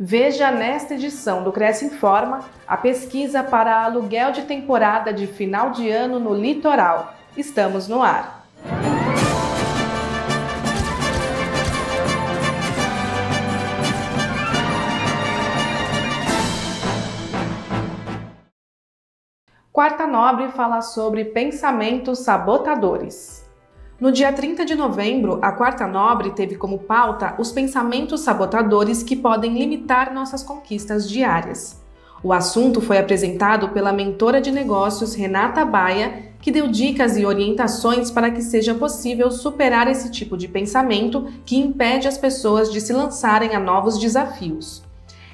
Veja nesta edição do Cresce Informa a pesquisa para aluguel de temporada de final de ano no litoral. Estamos no ar. Quarta Nobre fala sobre pensamentos sabotadores. No dia 30 de novembro, a Quarta Nobre teve como pauta os pensamentos sabotadores que podem limitar nossas conquistas diárias. O assunto foi apresentado pela mentora de negócios Renata Baia, que deu dicas e orientações para que seja possível superar esse tipo de pensamento que impede as pessoas de se lançarem a novos desafios.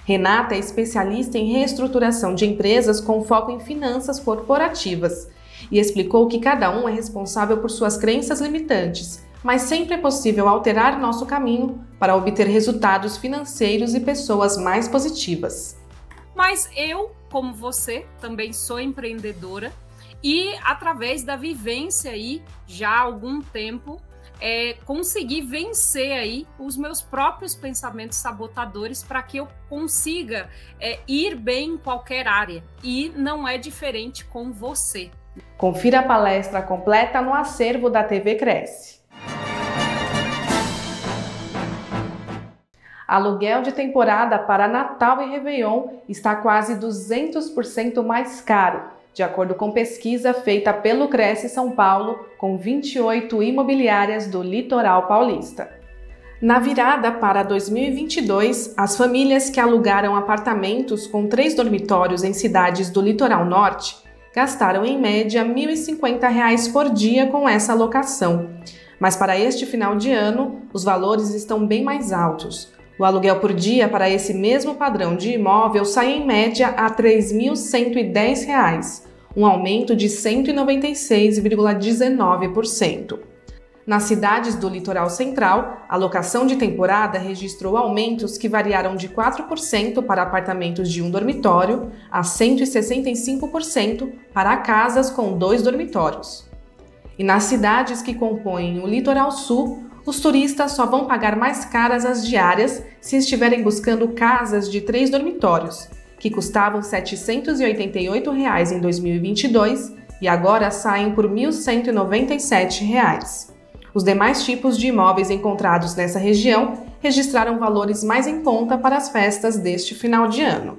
Renata é especialista em reestruturação de empresas com foco em finanças corporativas e explicou que cada um é responsável por suas crenças limitantes, mas sempre é possível alterar nosso caminho para obter resultados financeiros e pessoas mais positivas. Mas eu, como você, também sou empreendedora e através da vivência aí já há algum tempo é, vencer aí os meus próprios pensamentos sabotadores para que eu consiga é, ir bem em qualquer área. E não é diferente com você. Confira a palestra completa no acervo da TV Cresce. Aluguel de temporada para Natal e Réveillon está quase 200% mais caro, de acordo com pesquisa feita pelo Cresce São Paulo com 28 imobiliárias do litoral paulista. Na virada para 2022, as famílias que alugaram apartamentos com três dormitórios em cidades do litoral norte gastaram em média R$ 1.050 por dia com essa alocação. Mas para este final de ano, os valores estão bem mais altos. O aluguel por dia para esse mesmo padrão de imóvel sai em média a R$ 3.110, um aumento de 196,19%. Nas cidades do litoral central, a locação de temporada registrou aumentos que variaram de 4% para apartamentos de um dormitório a 165% para casas com dois dormitórios. E nas cidades que compõem o litoral sul, os turistas só vão pagar mais caras as diárias se estiverem buscando casas de três dormitórios, que custavam 788 reais em 2022 e agora saem por R$ 1.197. Os demais tipos de imóveis encontrados nessa região registraram valores mais em conta para as festas deste final de ano.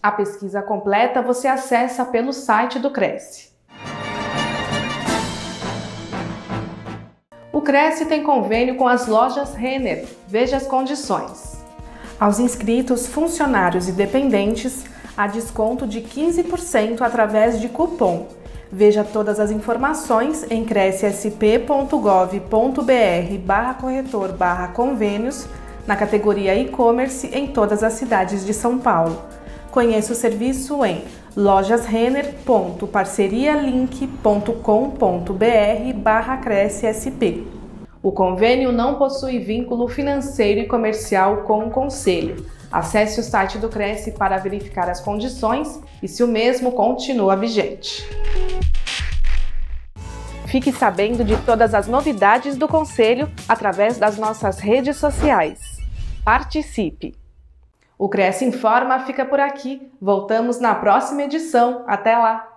A pesquisa completa você acessa pelo site do Cresce. O Cresce tem convênio com as lojas Renner. Veja as condições. Aos inscritos, funcionários e dependentes, há desconto de 15% através de cupom Veja todas as informações em crescsp.gov.br barra corretor barra convênios na categoria e-commerce em todas as cidades de São Paulo. Conheça o serviço em lojasrenner.parcerialink.com.br barra crescsp. O convênio não possui vínculo financeiro e comercial com o Conselho. Acesse o site do Cresce para verificar as condições e se o mesmo continua vigente. Fique sabendo de todas as novidades do Conselho através das nossas redes sociais. Participe! O Cresce Informa fica por aqui. Voltamos na próxima edição. Até lá!